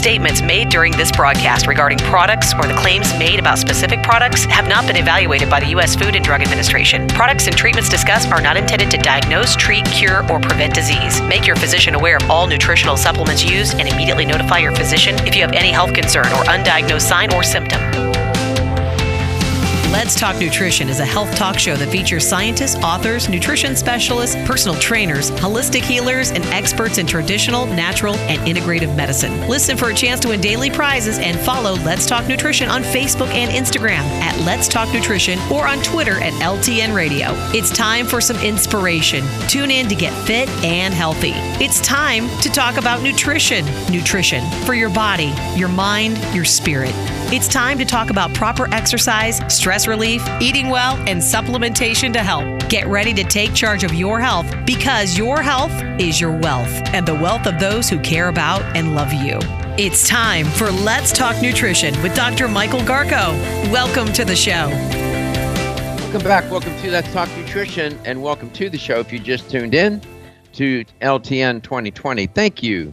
Statements made during this broadcast regarding products or the claims made about specific products have not been evaluated by the U.S. Food and Drug Administration. Products and treatments discussed are not intended to diagnose, treat, cure, or prevent disease. Make your physician aware of all nutritional supplements used and immediately notify your physician if you have any health concern or undiagnosed sign or symptom. Let's Talk Nutrition is a health talk show that features scientists, authors, nutrition specialists, personal trainers, holistic healers, and experts in traditional, natural, and integrative medicine. Listen for a chance to win daily prizes and follow Let's Talk Nutrition on Facebook and Instagram at Let's Talk Nutrition or on Twitter at LTN Radio. It's time for some inspiration. Tune in to get fit and healthy. It's time to talk about nutrition. Nutrition for your body, your mind, your spirit. It's time to talk about proper exercise, stress relief, eating well, and supplementation to help. Get ready to take charge of your health because your health is your wealth and the wealth of those who care about and love you. It's time for Let's Talk Nutrition with Dr. Michael Garko. Welcome to the show. Welcome back. Welcome to Let's Talk Nutrition and welcome to the show. If you just tuned in to LTN 2020, thank you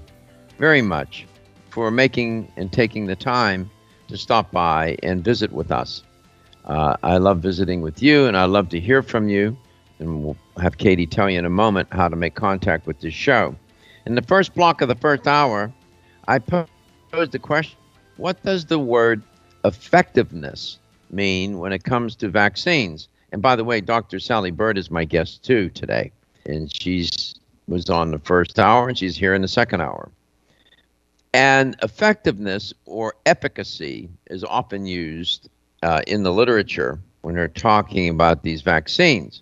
very much for making and taking the time to stop by and visit with us. Uh, I love visiting with you, and I love to hear from you. And we'll have Katie tell you in a moment how to make contact with this show. In the first block of the first hour, I posed the question What does the word effectiveness mean when it comes to vaccines? And by the way, Dr. Sally Bird is my guest too today. And she's was on the first hour, and she's here in the second hour. And effectiveness or efficacy is often used uh, in the literature when they're talking about these vaccines.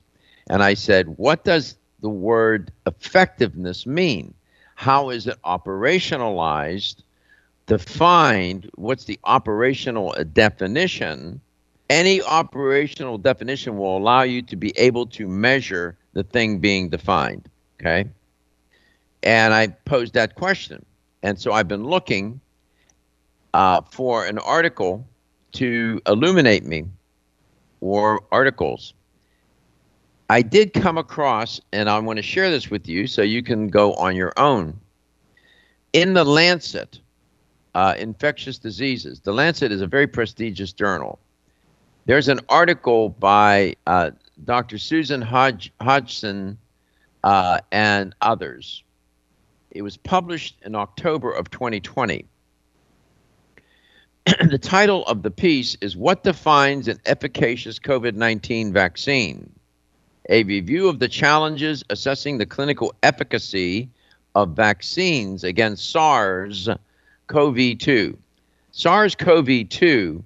And I said, what does the word effectiveness mean? How is it operationalized? Defined? What's the operational definition? Any operational definition will allow you to be able to measure the thing being defined. Okay. And I posed that question. And so I've been looking uh, for an article to illuminate me or articles. I did come across, and I want to share this with you so you can go on your own. In the Lancet, uh, Infectious Diseases, the Lancet is a very prestigious journal. There's an article by uh, Dr. Susan Hodg- Hodgson uh, and others. It was published in October of 2020. the title of the piece is What Defines an Efficacious COVID 19 Vaccine? A review of the challenges assessing the clinical efficacy of vaccines against SARS CoV 2. SARS CoV 2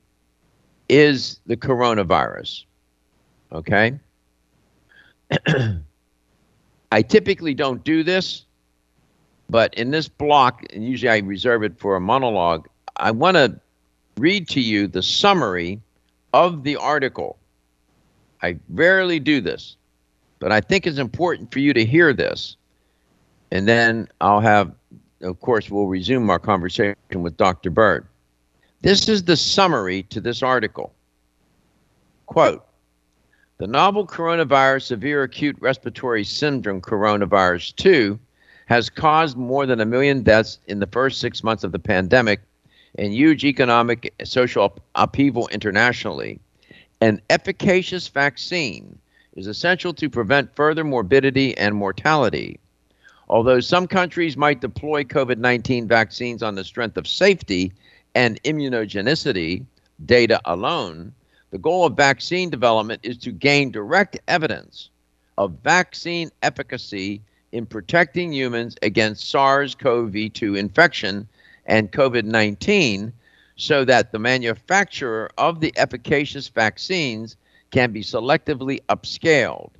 is the coronavirus. Okay? I typically don't do this, but in this block, and usually I reserve it for a monologue, I want to read to you the summary of the article. I rarely do this, but I think it's important for you to hear this. And then I'll have, of course, we'll resume our conversation with Dr. Bird. This is the summary to this article. Quote The novel coronavirus severe acute respiratory syndrome coronavirus 2 has caused more than a million deaths in the first six months of the pandemic and huge economic and social upheaval internationally, an efficacious vaccine is essential to prevent further morbidity and mortality. Although some countries might deploy COVID 19 vaccines on the strength of safety and immunogenicity data alone, the goal of vaccine development is to gain direct evidence of vaccine efficacy in protecting humans against SARS CoV 2 infection and COVID 19 so that the manufacturer of the efficacious vaccines can be selectively upscaled.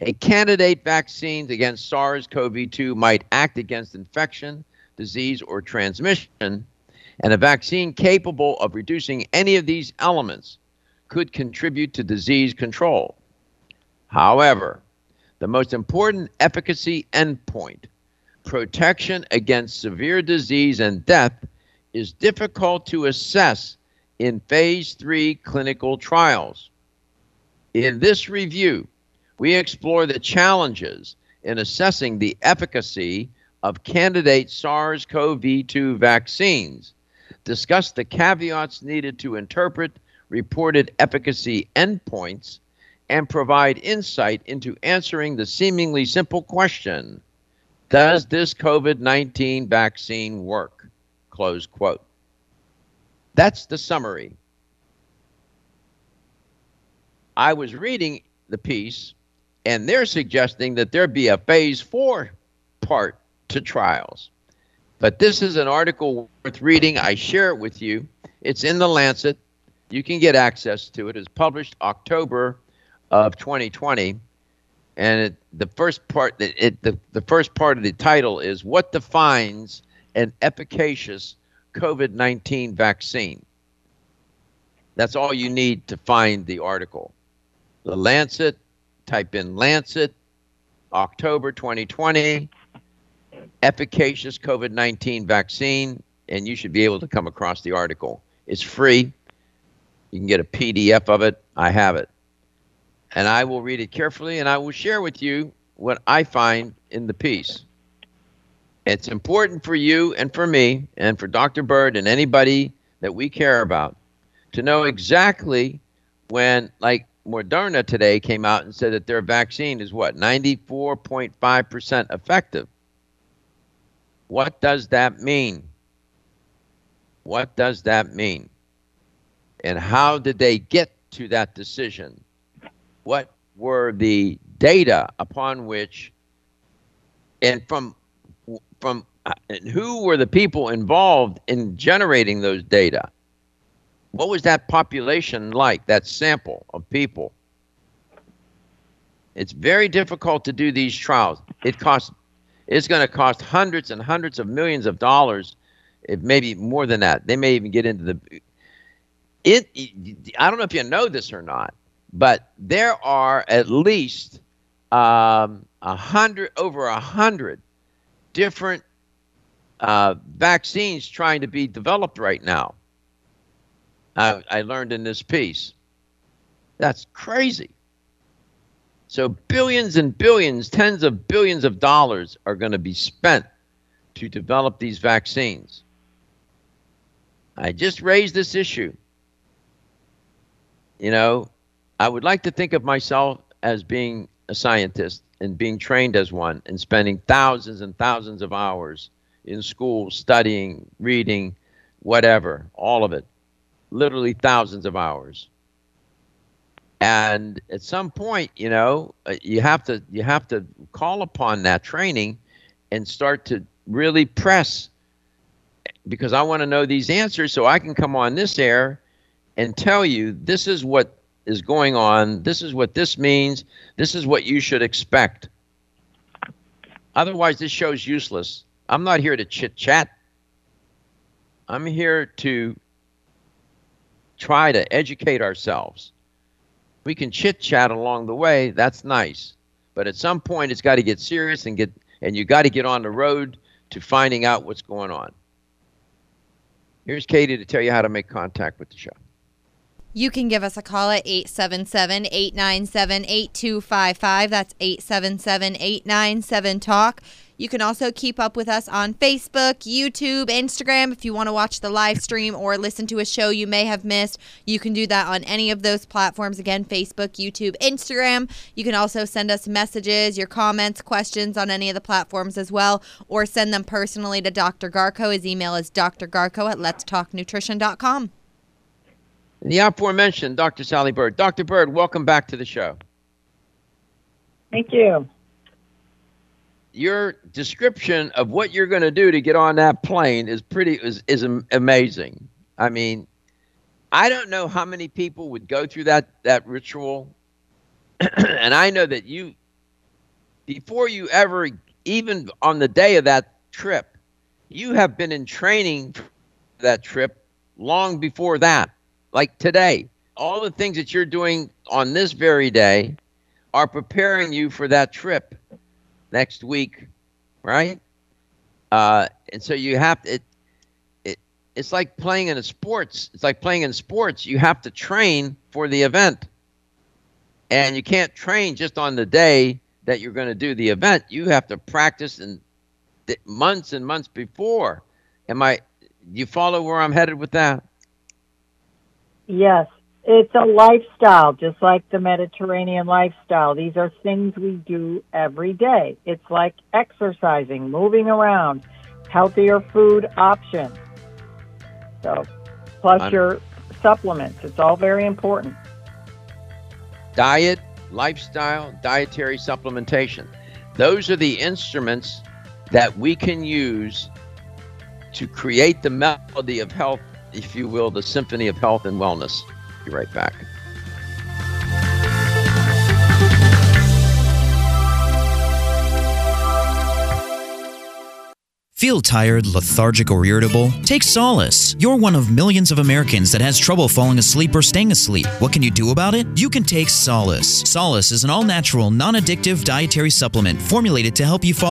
A candidate vaccine against SARS CoV 2 might act against infection, disease, or transmission, and a vaccine capable of reducing any of these elements could contribute to disease control. However, the most important efficacy endpoint, protection against severe disease and death, is difficult to assess in phase three clinical trials. In this review, we explore the challenges in assessing the efficacy of candidate SARS CoV 2 vaccines, discuss the caveats needed to interpret reported efficacy endpoints, and provide insight into answering the seemingly simple question Does this COVID 19 vaccine work? Close quote. That's the summary. I was reading the piece, and they're suggesting that there be a phase four part to trials. But this is an article worth reading. I share it with you. It's in the Lancet. You can get access to it. It's published October of 2020, and it, the first part, it, the, the first part of the title is "What defines an efficacious COVID-19 vaccine?" That's all you need to find the article. The Lancet, type in Lancet, October 2020, efficacious COVID 19 vaccine, and you should be able to come across the article. It's free. You can get a PDF of it. I have it. And I will read it carefully and I will share with you what I find in the piece. It's important for you and for me and for Dr. Bird and anybody that we care about to know exactly when, like Moderna today came out and said that their vaccine is what, 94.5% effective. What does that mean? What does that mean? And how did they get to that decision? What were the data upon which, and from, from, uh, and who were the people involved in generating those data? What was that population like, that sample of people? It's very difficult to do these trials. It costs it's going to cost hundreds and hundreds of millions of dollars, if maybe more than that. They may even get into the it I don't know if you know this or not, but there are at least um, a hundred over a hundred different uh, vaccines trying to be developed right now. I, I learned in this piece. That's crazy. So billions and billions, tens of billions of dollars are going to be spent to develop these vaccines. I just raised this issue. You know, I would like to think of myself as being a scientist and being trained as one and spending thousands and thousands of hours in school studying, reading, whatever, all of it literally thousands of hours. And at some point, you know, uh, you have to you have to call upon that training and start to really press because I want to know these answers so I can come on this air and tell you this is what is going on, this is what this means, this is what you should expect. Otherwise, this show's useless. I'm not here to chit chat. I'm here to try to educate ourselves. We can chit chat along the way. That's nice. But at some point, it's got to get serious and get, and you got to get on the road to finding out what's going on. Here's Katie to tell you how to make contact with the show. You can give us a call at 877 897 8255. That's 877 897 TALK. You can also keep up with us on Facebook, YouTube, Instagram. If you want to watch the live stream or listen to a show you may have missed, you can do that on any of those platforms. Again, Facebook, YouTube, Instagram. You can also send us messages, your comments, questions on any of the platforms as well, or send them personally to Dr. Garko. His email is drgarko at letstalknutrition.com. The aforementioned Dr. Sally Bird. Dr. Bird, welcome back to the show. Thank you your description of what you're going to do to get on that plane is pretty is is amazing. I mean, I don't know how many people would go through that that ritual, and I know that you, before you ever, even on the day of that trip, you have been in training for that trip long before that, like today. All the things that you're doing on this very day are preparing you for that trip next week, right? Uh, and so you have to, it, it, it's like playing in a sports. It's like playing in sports. You have to train for the event. And you can't train just on the day that you're going to do the event. You have to practice and months and months before. Am I, you follow where I'm headed with that? Yes. It's a lifestyle, just like the Mediterranean lifestyle. These are things we do every day. It's like exercising, moving around, healthier food options. So, plus I'm, your supplements. It's all very important. Diet, lifestyle, dietary supplementation. Those are the instruments that we can use to create the melody of health, if you will, the symphony of health and wellness. Be right back. Feel tired, lethargic, or irritable? Take solace. You're one of millions of Americans that has trouble falling asleep or staying asleep. What can you do about it? You can take Solace. Solace is an all natural, non addictive dietary supplement formulated to help you fall.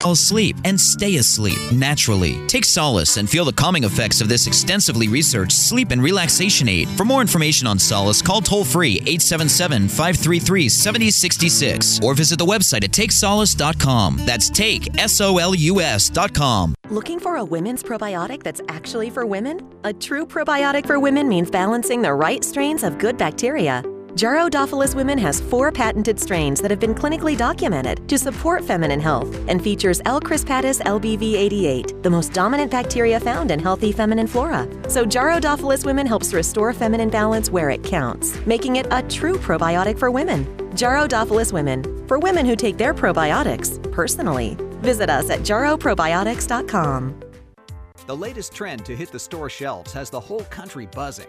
Fall asleep and stay asleep naturally. Take solace and feel the calming effects of this extensively researched sleep and relaxation aid. For more information on Solace, call toll free 877 533 7066 or visit the website at takesolace.com. That's take, S O L U S.com. Looking for a women's probiotic that's actually for women? A true probiotic for women means balancing the right strains of good bacteria. Jarro-Dophilus Women has four patented strains that have been clinically documented to support feminine health and features L. crispatus LBV88, the most dominant bacteria found in healthy feminine flora. So Jarro-Dophilus Women helps restore feminine balance where it counts, making it a true probiotic for women. Jarro-Dophilus Women, for women who take their probiotics personally. Visit us at jarroprobiotics.com. The latest trend to hit the store shelves has the whole country buzzing.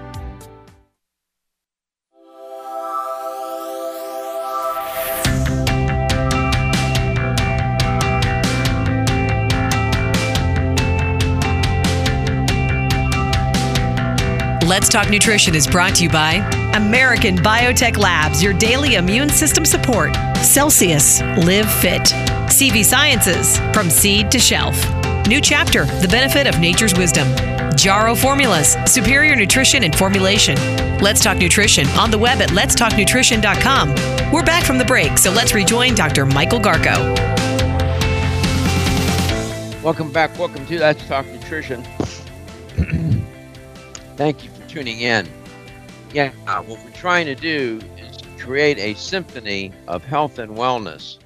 Let's Talk Nutrition is brought to you by American Biotech Labs, your daily immune system support. Celsius, live fit. CV Sciences, from seed to shelf. New chapter, the benefit of nature's wisdom. Jarrow Formulas, superior nutrition and formulation. Let's Talk Nutrition on the web at letstalknutrition.com. We're back from the break, so let's rejoin Dr. Michael Garko. Welcome back. Welcome to Let's Talk Nutrition. Thank you for tuning in. Yeah, what we're trying to do is create a symphony of health and wellness.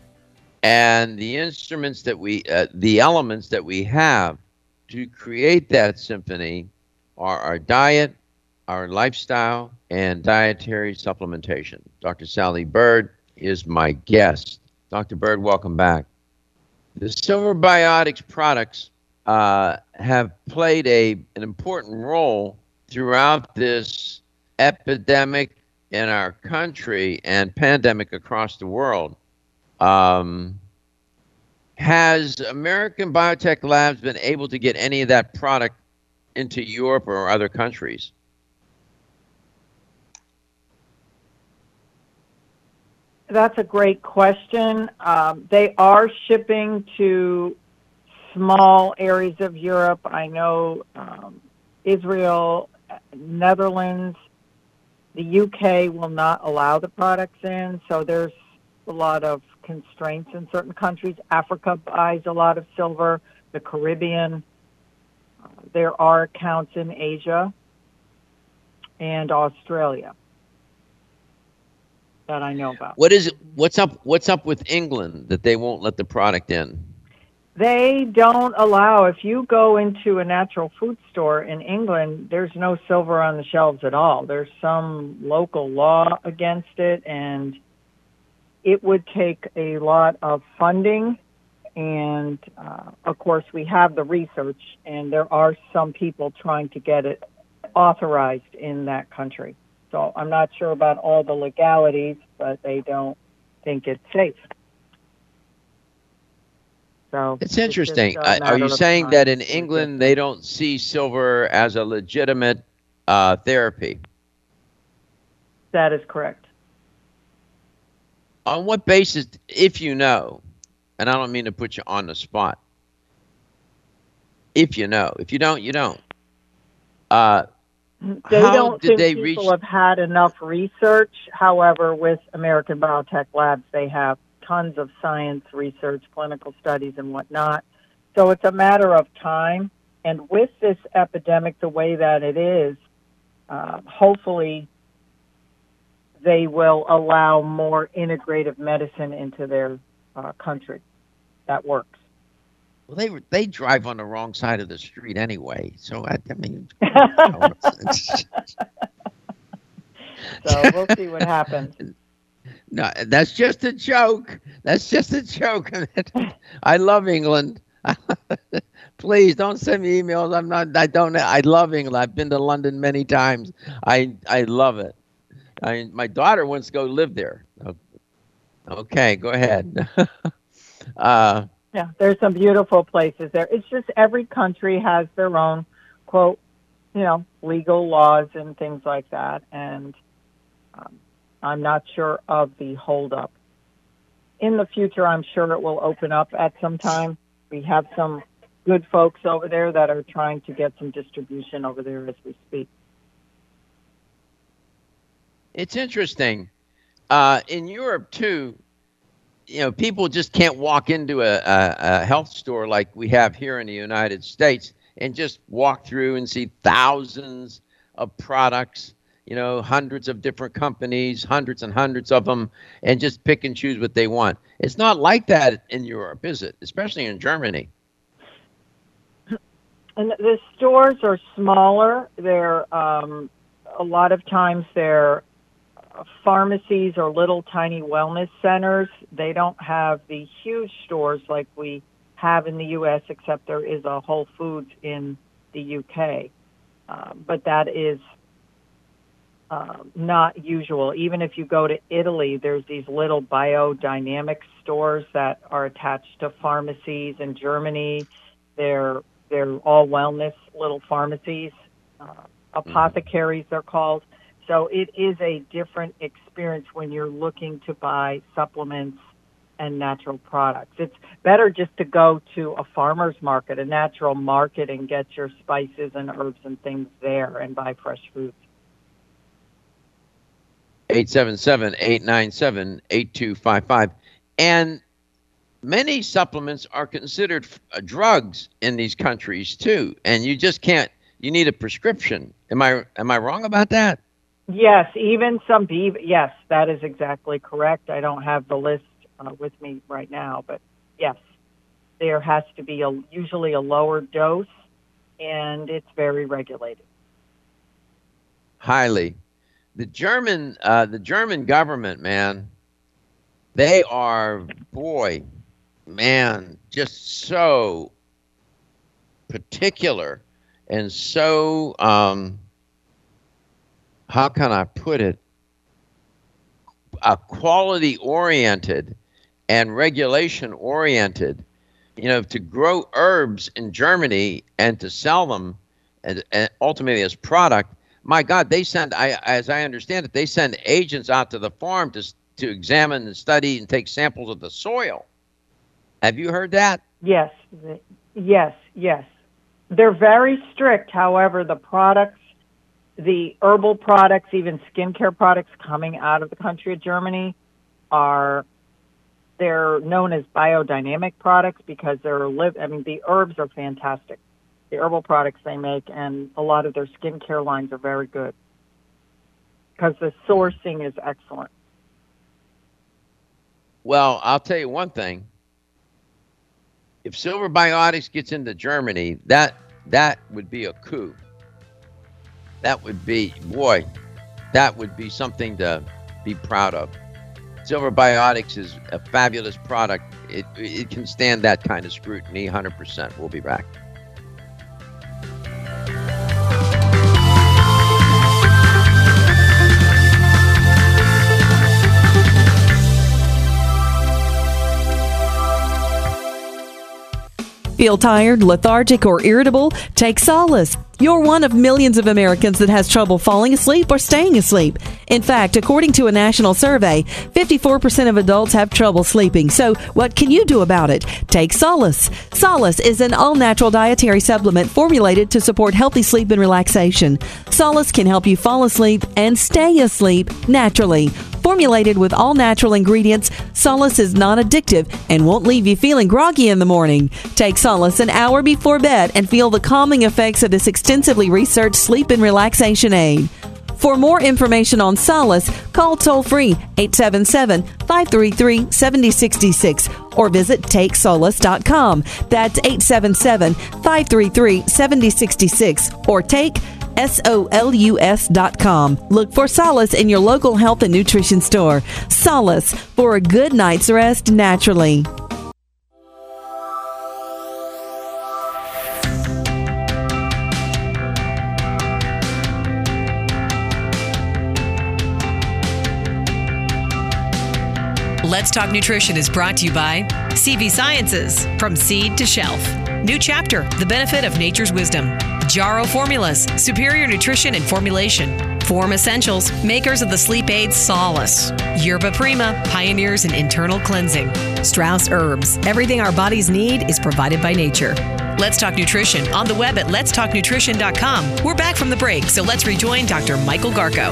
And the instruments that we, uh, the elements that we have to create that symphony are our diet, our lifestyle, and dietary supplementation. Dr. Sally Bird is my guest. Dr. Bird, welcome back. The Silver Biotics products uh, have played a an important role throughout this epidemic in our country and pandemic across the world. Um, has American Biotech Labs been able to get any of that product into Europe or other countries? That's a great question. Um, they are shipping to small areas of Europe. I know um, Israel, Netherlands, the UK will not allow the products in, so there's a lot of constraints in certain countries. Africa buys a lot of silver, the Caribbean. There are accounts in Asia and Australia that I know about. What is? What's up? What's up with England that they won't let the product in? They don't allow, if you go into a natural food store in England, there's no silver on the shelves at all. There's some local law against it, and it would take a lot of funding. And uh, of course, we have the research, and there are some people trying to get it authorized in that country. So I'm not sure about all the legalities, but they don't think it's safe. So it's interesting. It's are you saying that in England they don't see silver as a legitimate uh, therapy? That is correct. On what basis, if you know, and I don't mean to put you on the spot, if you know, if you don't, you don't. Uh, they don't think they people reach... have had enough research. However, with American Biotech Labs, they have tons of science research, clinical studies, and whatnot. So it's a matter of time. And with this epidemic the way that it is, uh, hopefully they will allow more integrative medicine into their uh, country. That works. Well, they they drive on the wrong side of the street anyway. So I, I mean, so we'll see what happens. No, that's just a joke. That's just a joke. I love England. Please don't send me emails. I'm not. I don't. I love England. I've been to London many times. I I love it. I my daughter wants to go live there. Okay, go ahead. uh, yeah, there's some beautiful places there. It's just every country has their own quote, you know, legal laws and things like that, and I'm not sure of the holdup. In the future, I'm sure it will open up at some time. We have some good folks over there that are trying to get some distribution over there as we speak. It's interesting. Uh, in Europe, too, you know, people just can't walk into a, a, a, health store like we have here in the United States and just walk through and see thousands of products you know, hundreds of different companies, hundreds and hundreds of them, and just pick and choose what they want. It's not like that in Europe, is it? Especially in Germany. And the stores are smaller. They're um, a lot of times they're pharmacies or little tiny wellness centers. They don't have the huge stores like we have in the U.S., except there is a Whole Foods in the U.K. Uh, but that is uh, not usual. Even if you go to Italy, there's these little biodynamic stores that are attached to pharmacies. In Germany, they're they're all wellness little pharmacies, uh, apothecaries they're called. So it is a different experience when you're looking to buy supplements and natural products. It's better just to go to a farmer's market, a natural market, and get your spices and herbs and things there and buy fresh foods. 877-897-8255 and many supplements are considered uh, drugs in these countries too. And you just can't you need a prescription. Am i am i wrong about that? Yes even some beef yes that is exactly correct. I don't have the list uh, with me right now but yes there has to be a usually a lower dose and it's very regulated. Highly the German uh, the German government, man, They are, boy, man, just so particular and so, um, how can I put it? A quality oriented and regulation oriented. You know, to grow herbs in Germany and to sell them and, and ultimately as product, my God, they send, I, as I understand it, they send agents out to the farm to, to examine and study and take samples of the soil. Have you heard that? Yes, yes, yes. They're very strict. However, the products, the herbal products, even skincare products coming out of the country of Germany are they're known as biodynamic products because they're live I mean the herbs are fantastic. The herbal products they make and a lot of their skincare lines are very good. Because the sourcing is excellent. Well, I'll tell you one thing if Silver Biotics gets into Germany, that that would be a coup. That would be boy, that would be something to be proud of. Silver Biotics is a fabulous product. It, it can stand that kind of scrutiny 100%. We'll be back. Feel tired, lethargic, or irritable? Take solace. You're one of millions of Americans that has trouble falling asleep or staying asleep. In fact, according to a national survey, 54% of adults have trouble sleeping. So, what can you do about it? Take Solace. Solace is an all natural dietary supplement formulated to support healthy sleep and relaxation. Solace can help you fall asleep and stay asleep naturally. Formulated with all natural ingredients, Solace is non addictive and won't leave you feeling groggy in the morning. Take Solace an hour before bed and feel the calming effects of this extensively researched sleep and relaxation aid. For more information on Solace, call toll free 877 533 7066 or visit takesolace.com. That's 877 533 7066 or take S-O-L-U-S.com. Look for Solace in your local health and nutrition store. Solace for a good night's rest naturally. Let's Talk Nutrition is brought to you by CV Sciences, from seed to shelf. New chapter The Benefit of Nature's Wisdom. Jarrow Formulas, superior nutrition and formulation. Form Essentials, makers of the sleep aid Solace. Yerba Prima, pioneers in internal cleansing. Strauss Herbs, everything our bodies need is provided by nature. Let's Talk Nutrition on the web at letstalknutrition.com. We're back from the break, so let's rejoin Dr. Michael Garko.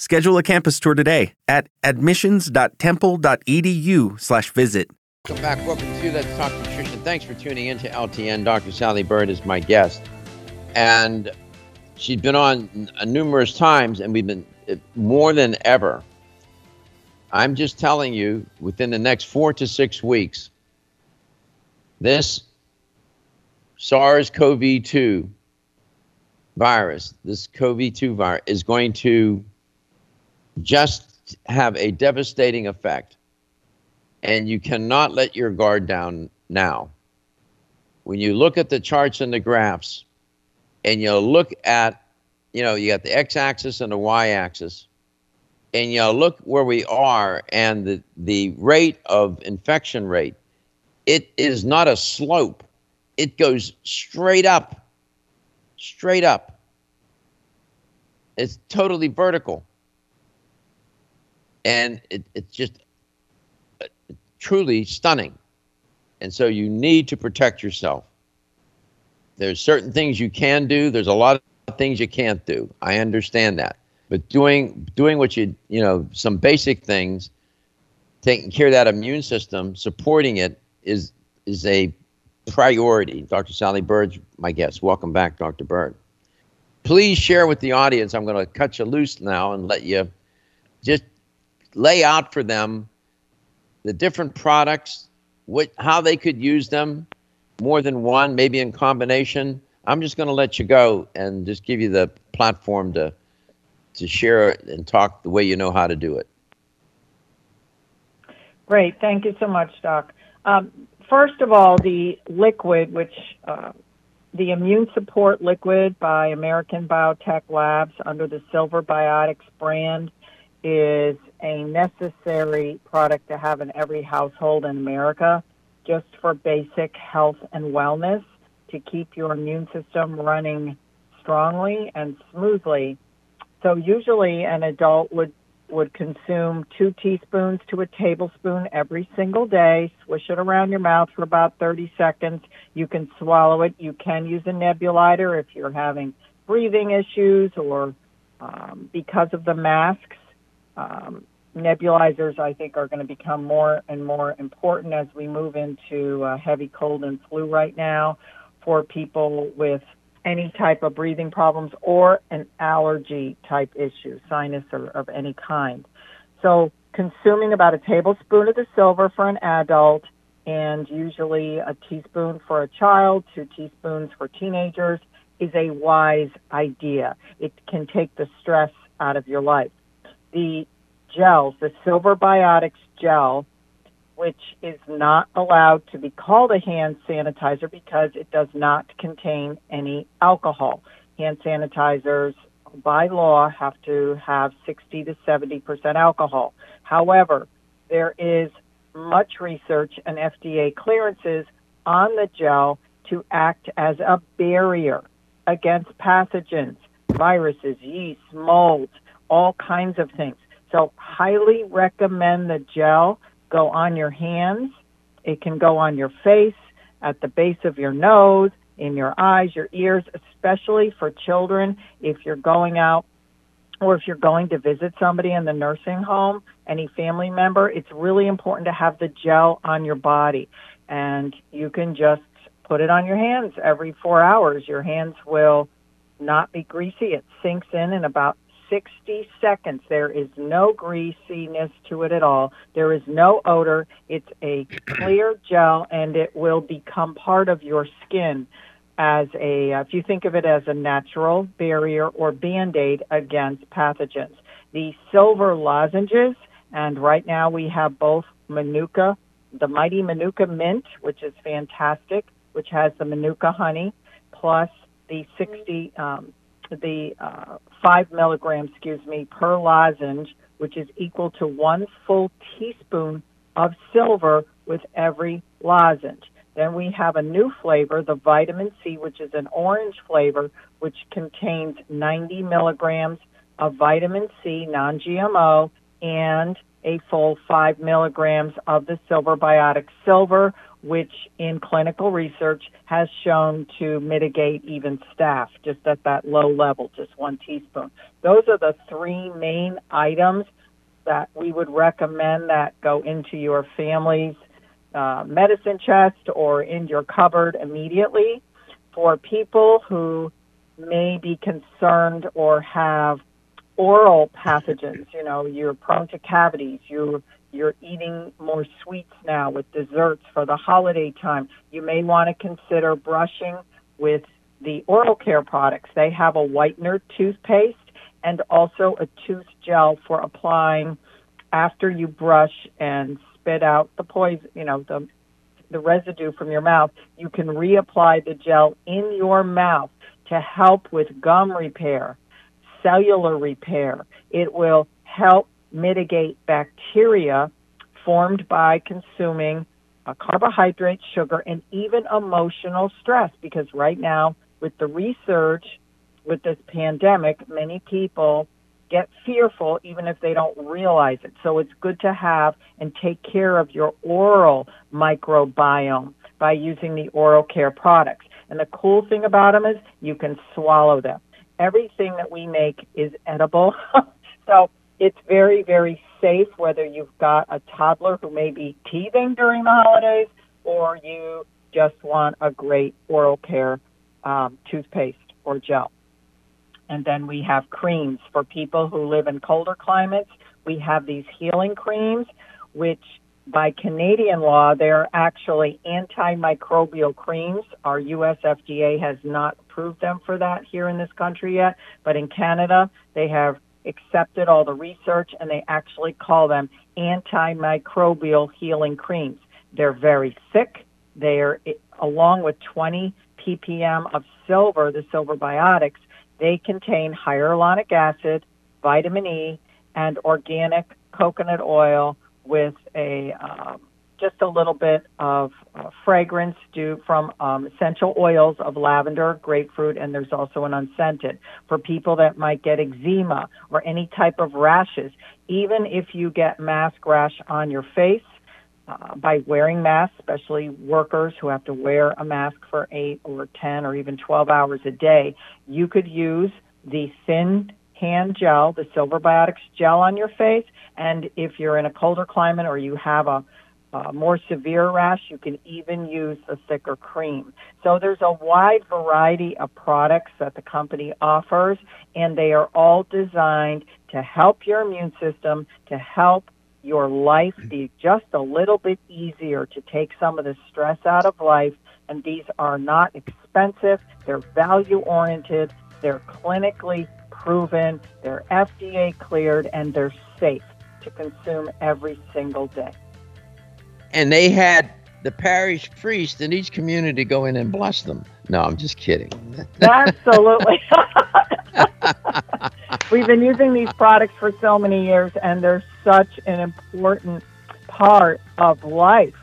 Schedule a campus tour today at admissions.temple.edu/visit. Welcome back. Welcome to Let's Talk Nutrition. Thanks for tuning in to LTN. Dr. Sally Bird is my guest, and she's been on uh, numerous times, and we've been uh, more than ever I'm just telling you, within the next four to six weeks, this SARS CoV 2 virus, this CoV 2 virus, is going to just have a devastating effect. And you cannot let your guard down now. When you look at the charts and the graphs, and you look at, you know, you got the x axis and the y axis and you look where we are and the, the rate of infection rate it is not a slope. It goes straight up. Straight up. It's totally vertical. And it, it's just uh, truly stunning. And so you need to protect yourself. There's certain things you can do. There's a lot of things you can't do. I understand that. But doing doing what you you know some basic things, taking care of that immune system, supporting it is is a priority. Dr. Sally Bird's my guest. Welcome back, Dr. Bird. Please share with the audience. I'm going to cut you loose now and let you just lay out for them the different products, what how they could use them, more than one, maybe in combination. I'm just going to let you go and just give you the platform to to share and talk the way you know how to do it. Great. Thank you so much, Doc. Um, first of all, the liquid, which uh, the immune support liquid by American Biotech Labs under the Silver Biotics brand, is a necessary product to have in every household in America just for basic health and wellness to keep your immune system running strongly and smoothly. So usually an adult would would consume two teaspoons to a tablespoon every single day. Swish it around your mouth for about 30 seconds. You can swallow it. You can use a nebulizer if you're having breathing issues or um, because of the masks. Um, nebulizers, I think, are going to become more and more important as we move into uh, heavy cold and flu right now for people with any type of breathing problems or an allergy type issue, sinus or of any kind. So consuming about a tablespoon of the silver for an adult and usually a teaspoon for a child, two teaspoons for teenagers is a wise idea. It can take the stress out of your life. The gels, the Silver Biotics gel, which is not allowed to be called a hand sanitizer because it does not contain any alcohol. Hand sanitizers, by law, have to have 60 to 70% alcohol. However, there is much research and FDA clearances on the gel to act as a barrier against pathogens, viruses, yeast, molds, all kinds of things. So, highly recommend the gel go on your hands. It can go on your face, at the base of your nose, in your eyes, your ears, especially for children. If you're going out or if you're going to visit somebody in the nursing home, any family member, it's really important to have the gel on your body. And you can just put it on your hands every four hours. Your hands will not be greasy. It sinks in in about 60 seconds. There is no greasiness to it at all. There is no odor. It's a clear gel and it will become part of your skin as a, if you think of it as a natural barrier or band aid against pathogens. The silver lozenges, and right now we have both Manuka, the mighty Manuka mint, which is fantastic, which has the Manuka honey, plus the 60 um, the uh, five milligrams, excuse me, per lozenge, which is equal to one full teaspoon of silver with every lozenge. Then we have a new flavor, the vitamin C, which is an orange flavor, which contains 90 milligrams of vitamin C, non GMO, and a full 5 milligrams of the silver biotic silver, which in clinical research has shown to mitigate even staph just at that low level, just one teaspoon. Those are the three main items that we would recommend that go into your family's uh, medicine chest or in your cupboard immediately. For people who may be concerned or have oral pathogens, you know, you're prone to cavities, you you're eating more sweets now with desserts for the holiday time. You may want to consider brushing with the oral care products. They have a whitener toothpaste and also a tooth gel for applying after you brush and spit out the poison, you know, the the residue from your mouth. You can reapply the gel in your mouth to help with gum repair, cellular repair. It will help mitigate bacteria formed by consuming uh, carbohydrates, sugar, and even emotional stress. Because right now, with the research with this pandemic, many people get fearful even if they don't realize it. So it's good to have and take care of your oral microbiome by using the oral care products. And the cool thing about them is you can swallow them. Everything that we make is edible. so it's very, very safe whether you've got a toddler who may be teething during the holidays or you just want a great oral care um, toothpaste or gel. And then we have creams for people who live in colder climates. We have these healing creams, which by Canadian law, they're actually antimicrobial creams. Our US FDA has not approved them for that here in this country yet, but in Canada, they have accepted all the research and they actually call them antimicrobial healing creams. They're very thick. They're along with 20 ppm of silver, the silver biotics, they contain hyaluronic acid, vitamin E, and organic coconut oil with a um, just a little bit of uh, fragrance due from um, essential oils of lavender, grapefruit, and there's also an unscented for people that might get eczema or any type of rashes. Even if you get mask rash on your face, uh, by wearing masks, especially workers who have to wear a mask for eight or 10 or even 12 hours a day, you could use the thin hand gel, the Silver Biotics gel on your face. And if you're in a colder climate or you have a, a more severe rash, you can even use the thicker cream. So there's a wide variety of products that the company offers, and they are all designed to help your immune system, to help your life be just a little bit easier to take some of the stress out of life. And these are not expensive, they're value oriented, they're clinically proven, they're FDA cleared, and they're safe to consume every single day. And they had the parish priest in each community go in and bless them. No, I'm just kidding. Absolutely. We've been using these products for so many years, and they're such an important part of life.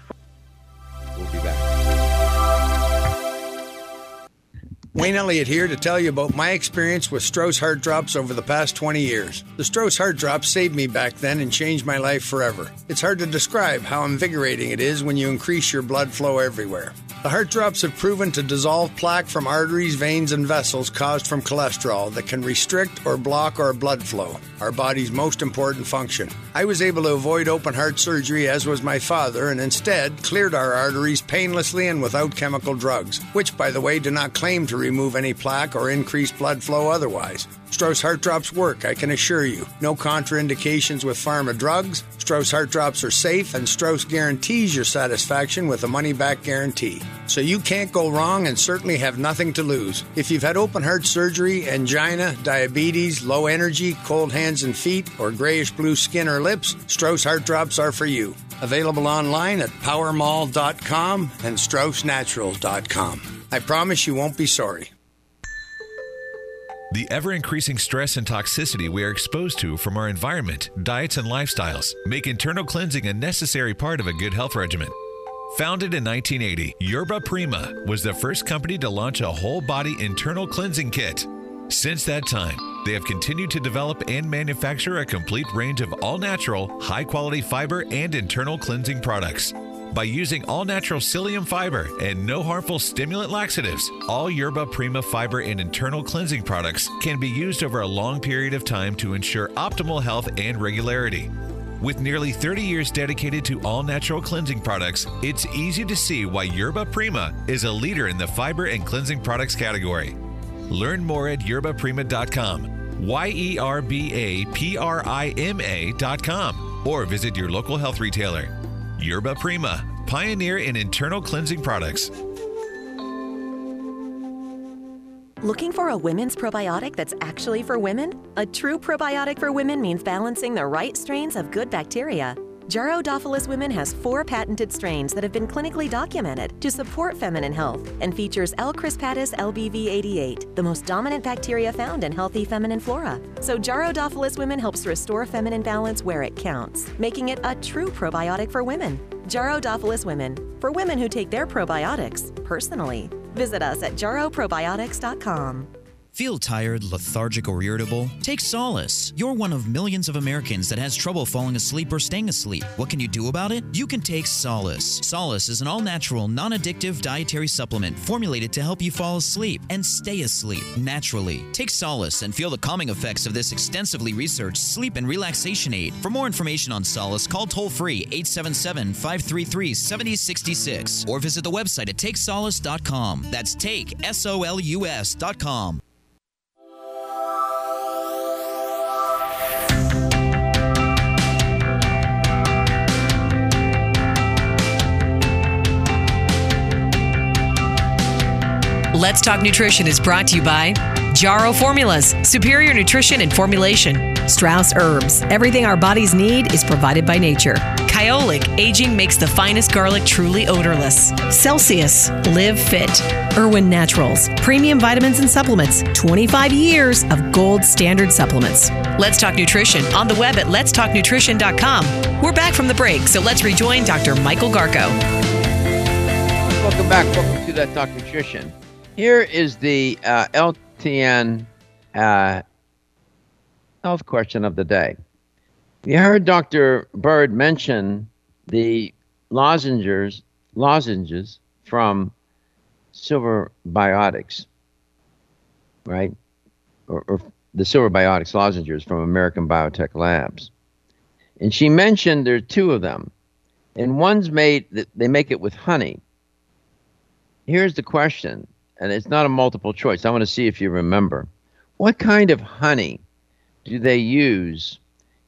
Wayne Elliott here to tell you about my experience with Strauss Heart Drops over the past 20 years. The Strauss Heart Drops saved me back then and changed my life forever. It's hard to describe how invigorating it is when you increase your blood flow everywhere. The heart drops have proven to dissolve plaque from arteries, veins, and vessels caused from cholesterol that can restrict or block our blood flow, our body's most important function. I was able to avoid open heart surgery, as was my father, and instead cleared our arteries painlessly and without chemical drugs, which, by the way, do not claim to remove any plaque or increase blood flow otherwise. Strauss Heart Drops work, I can assure you. No contraindications with pharma drugs. Strauss Heart Drops are safe, and Strauss guarantees your satisfaction with a money back guarantee. So you can't go wrong and certainly have nothing to lose. If you've had open heart surgery, angina, diabetes, low energy, cold hands and feet, or grayish blue skin or lips, Strauss Heart Drops are for you. Available online at powermall.com and straussnatural.com. I promise you won't be sorry. The ever increasing stress and toxicity we are exposed to from our environment, diets, and lifestyles make internal cleansing a necessary part of a good health regimen. Founded in 1980, Yerba Prima was the first company to launch a whole body internal cleansing kit. Since that time, they have continued to develop and manufacture a complete range of all natural, high quality fiber and internal cleansing products. By using all natural psyllium fiber and no harmful stimulant laxatives, all Yerba Prima fiber and internal cleansing products can be used over a long period of time to ensure optimal health and regularity. With nearly 30 years dedicated to all natural cleansing products, it's easy to see why Yerba Prima is a leader in the fiber and cleansing products category. Learn more at yerbaprima.com, Y E R B A P R I M A.com, or visit your local health retailer. Yerba Prima, pioneer in internal cleansing products. Looking for a women's probiotic that's actually for women? A true probiotic for women means balancing the right strains of good bacteria. Jarro-Dophilus Women has four patented strains that have been clinically documented to support feminine health and features L. crispatus LBV88, the most dominant bacteria found in healthy feminine flora. So Jarro-Dophilus Women helps restore feminine balance where it counts, making it a true probiotic for women. Jarro-Dophilus Women, for women who take their probiotics personally. Visit us at jaroprobiotics.com. Feel tired, lethargic, or irritable? Take Solace. You're one of millions of Americans that has trouble falling asleep or staying asleep. What can you do about it? You can take Solace. Solace is an all natural, non addictive dietary supplement formulated to help you fall asleep and stay asleep naturally. Take Solace and feel the calming effects of this extensively researched sleep and relaxation aid. For more information on Solace, call toll free 877 533 7066 or visit the website at takesolace.com. That's take, S O L U S.com. Let's Talk Nutrition is brought to you by Jarrow Formulas, superior nutrition and formulation. Strauss Herbs, everything our bodies need is provided by nature. Kyolic, aging makes the finest garlic truly odorless. Celsius, live fit. Irwin Naturals, premium vitamins and supplements, 25 years of gold standard supplements. Let's Talk Nutrition on the web at letstalknutrition.com. We're back from the break, so let's rejoin Dr. Michael Garko. Welcome back. Welcome to that Talk Nutrition. Here is the uh, LTN uh, health question of the day. You heard Dr. Bird mention the lozenges, lozenges from Silver Biotics, right? Or, or the Silver Biotics lozenges from American Biotech Labs. And she mentioned there are two of them. And one's made, they make it with honey. Here's the question and it's not a multiple choice. I want to see if you remember. What kind of honey do they use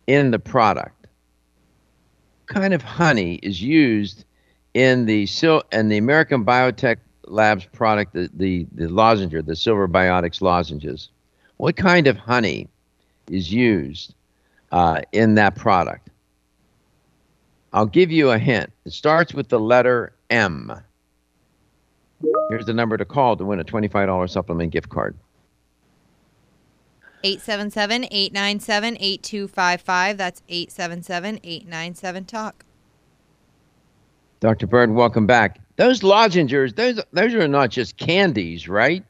in the product? What kind of honey is used in the sil- and the American Biotech Labs product, the, the, the lozenger, the Silver Biotics lozenges? What kind of honey is used uh, in that product? I'll give you a hint. It starts with the letter M. Here's the number to call to win a $25 supplement gift card. 877-897-8255. That's 877-897-TALK. Dr. Bird, welcome back. Those lozengers, those those are not just candies, right?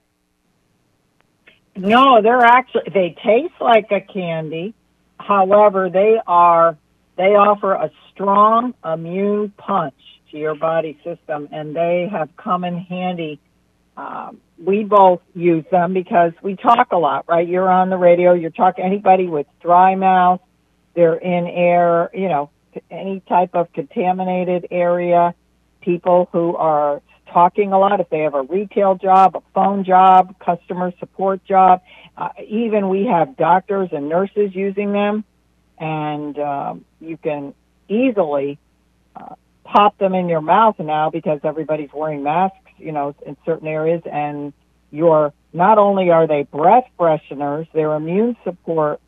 No, they're actually they taste like a candy. However, they are they offer a strong immune punch to your body system, and they have come in handy. Um, we both use them because we talk a lot, right? You're on the radio, you're talking anybody with dry mouth, they're in air, you know, any type of contaminated area, people who are talking a lot, if they have a retail job, a phone job, customer support job, uh, even we have doctors and nurses using them, and um, you can easily uh, pop them in your mouth now because everybody's wearing masks, you know, in certain areas, and you're not only are they breath fresheners, they're immune support,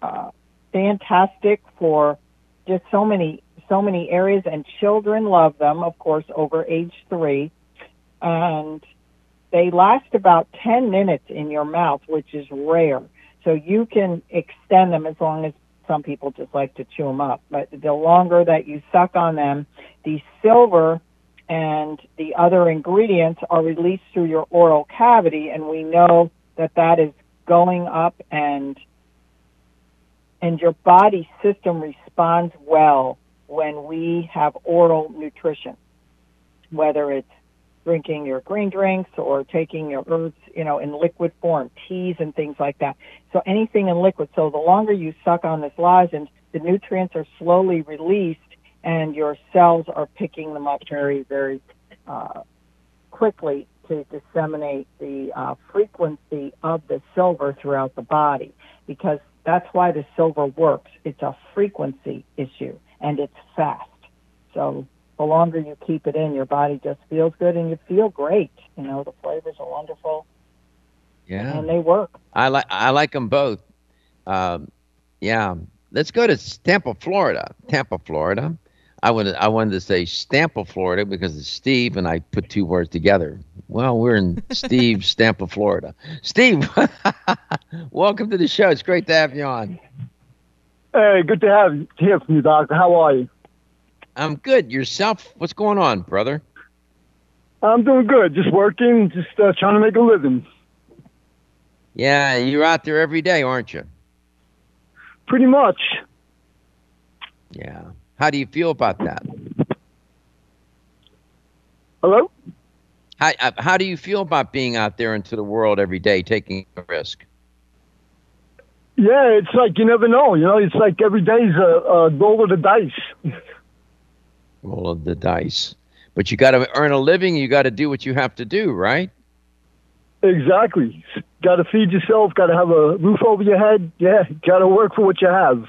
uh, fantastic for just so many so many areas, and children love them, of course, over age three, and they last about ten minutes in your mouth, which is rare. So you can extend them as long as some people just like to chew them up. But the longer that you suck on them, the silver and the other ingredients are released through your oral cavity, and we know that that is going up and and your body system responds well when we have oral nutrition, whether it's drinking your green drinks or taking your herbs, you know, in liquid form, teas and things like that. So anything in liquid. So the longer you suck on this lozenge, the nutrients are slowly released and your cells are picking them up very, very uh, quickly to disseminate the uh, frequency of the silver throughout the body because that's why the silver works. It's a frequency issue and it's fast. So the longer you keep it in, your body just feels good and you feel great. You know, the flavors are wonderful. Yeah. And they work. I like I like them both. Um, yeah. Let's go to Tampa, Florida. Tampa, Florida. I wanted I wanted to say Stampa, Florida, because it's Steve, and I put two words together. Well, we're in Steve Stampa, Florida. Steve, welcome to the show. It's great to have you on. Hey, good to have hear from you, Doctor. How are you? I'm good. Yourself? What's going on, brother? I'm doing good. Just working, just uh, trying to make a living. Yeah, you're out there every day, aren't you? Pretty much. Yeah. How do you feel about that? Hello? How, uh, how do you feel about being out there into the world every day, taking a risk? Yeah, it's like you never know. You know, it's like every day's a, a roll of the dice. Roll of the dice. But you got to earn a living. You got to do what you have to do, right? Exactly. Got to feed yourself. Got to have a roof over your head. Yeah, got to work for what you have.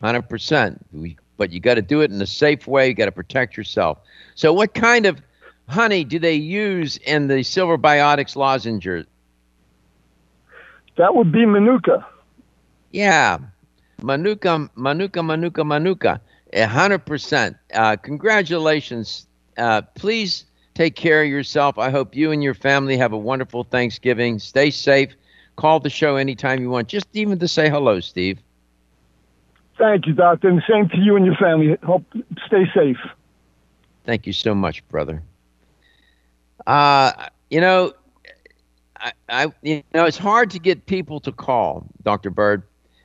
Hundred percent. But you got to do it in a safe way. You got to protect yourself. So, what kind of honey do they use in the silver biotics lozenges? That would be Manuka. Yeah, Manuka, Manuka, Manuka, Manuka. A hundred percent. Uh, congratulations. Uh, please take care of yourself. I hope you and your family have a wonderful Thanksgiving. Stay safe. Call the show anytime you want, just even to say hello, Steve. Thank you, Doctor. And same to you and your family. Hope stay safe. Thank you so much, brother. Uh, you know, I, I, you know, it's hard to get people to call, Dr. Bird.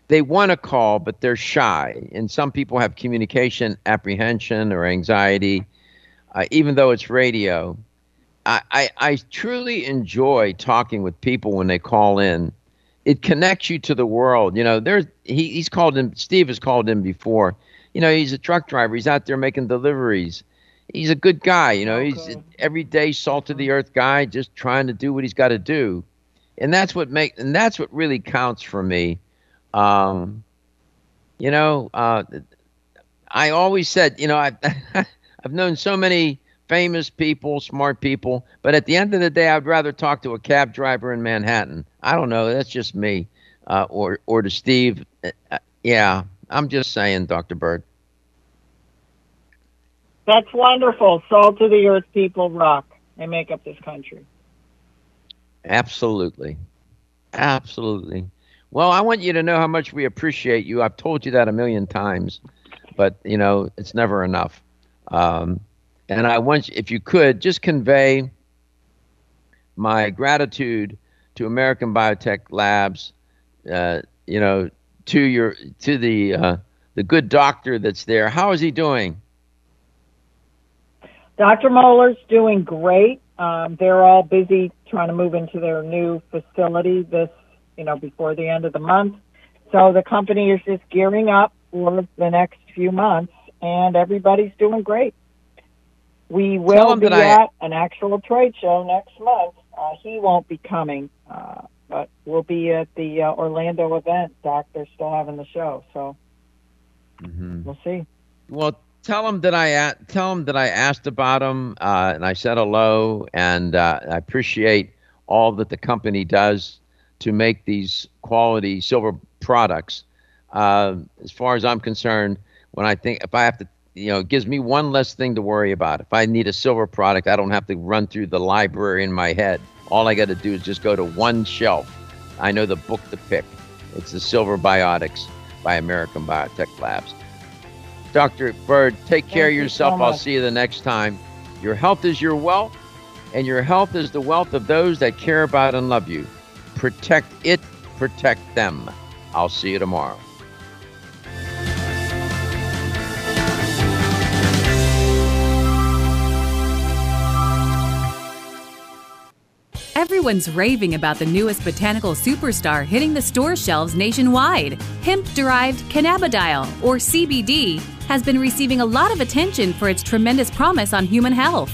They want to call, but they're shy, and some people have communication apprehension or anxiety, uh, even though it's radio. I, I, I truly enjoy talking with people when they call in. It connects you to the world. You know, there's he, he's called in. Steve has called in before. You know, he's a truck driver. He's out there making deliveries he's a good guy. You know, okay. he's an everyday salt of the earth guy, just trying to do what he's got to do, and that's what make and that's what really counts for me. Um, you know, uh, I always said, you know, I I've known so many famous people, smart people, but at the end of the day, I'd rather talk to a cab driver in Manhattan. I don't know, that's just me, uh, or or to Steve. Uh, yeah, I'm just saying, Dr. Bird. That's wonderful. Salt of the earth people rock. They make up this country. Absolutely. Absolutely. Well, I want you to know how much we appreciate you. I've told you that a million times, but you know, it's never enough. Um, and I want you, if you could just convey my gratitude to American Biotech Labs, uh, you know, to your to the uh, the good doctor that's there. How is he doing? Dr. Moeller's doing great. Um, they're all busy trying to move into their new facility this, you know, before the end of the month. So the company is just gearing up for the next few months, and everybody's doing great. We will be at an actual trade show next month. Uh, he won't be coming, uh, but we'll be at the uh, Orlando event. Doc, they're still having the show, so mm-hmm. we'll see. Well, tell him that I tell him that I asked about him uh, and I said hello, and uh, I appreciate all that the company does to make these quality silver products. Uh, as far as I'm concerned, when I think if I have to, you know, it gives me one less thing to worry about. If I need a silver product, I don't have to run through the library in my head. All I got to do is just go to one shelf. I know the book to pick. It's the Silver Biotics by American Biotech Labs. Dr. Bird, take care Thank of yourself. You so I'll see you the next time. Your health is your wealth, and your health is the wealth of those that care about and love you. Protect it, protect them. I'll see you tomorrow. Everyone's raving about the newest botanical superstar hitting the store shelves nationwide. Hemp derived cannabidiol, or CBD, has been receiving a lot of attention for its tremendous promise on human health.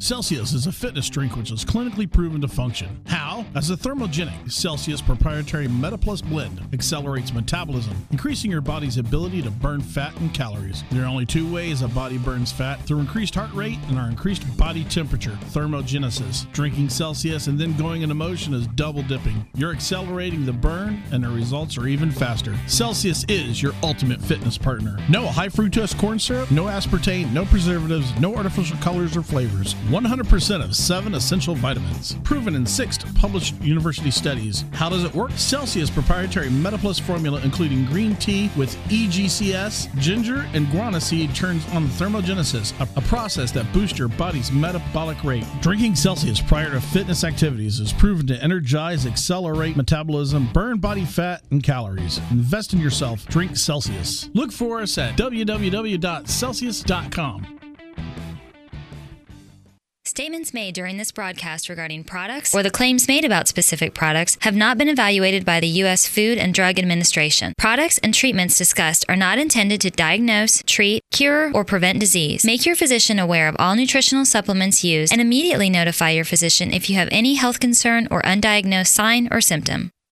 Celsius is a fitness drink which is clinically proven to function. How? As a thermogenic, Celsius proprietary MetaPlus blend accelerates metabolism, increasing your body's ability to burn fat and calories. There are only two ways a body burns fat through increased heart rate and our increased body temperature, thermogenesis. Drinking Celsius and then going into motion is double dipping. You're accelerating the burn, and the results are even faster. Celsius is your ultimate fitness partner. No high fructose corn syrup, no aspartame, no preservatives, no artificial colors or flavors. 100% of seven essential vitamins. Proven in six published university studies. How does it work? Celsius proprietary MetaPlus formula, including green tea with EGCG, ginger, and guarana seed, turns on thermogenesis, a, a process that boosts your body's metabolic rate. Drinking Celsius prior to fitness activities is proven to energize, accelerate metabolism, burn body fat and calories. Invest in yourself. Drink Celsius. Look for us at www.celsius.com. Statements made during this broadcast regarding products or the claims made about specific products have not been evaluated by the U.S. Food and Drug Administration. Products and treatments discussed are not intended to diagnose, treat, cure, or prevent disease. Make your physician aware of all nutritional supplements used and immediately notify your physician if you have any health concern or undiagnosed sign or symptom.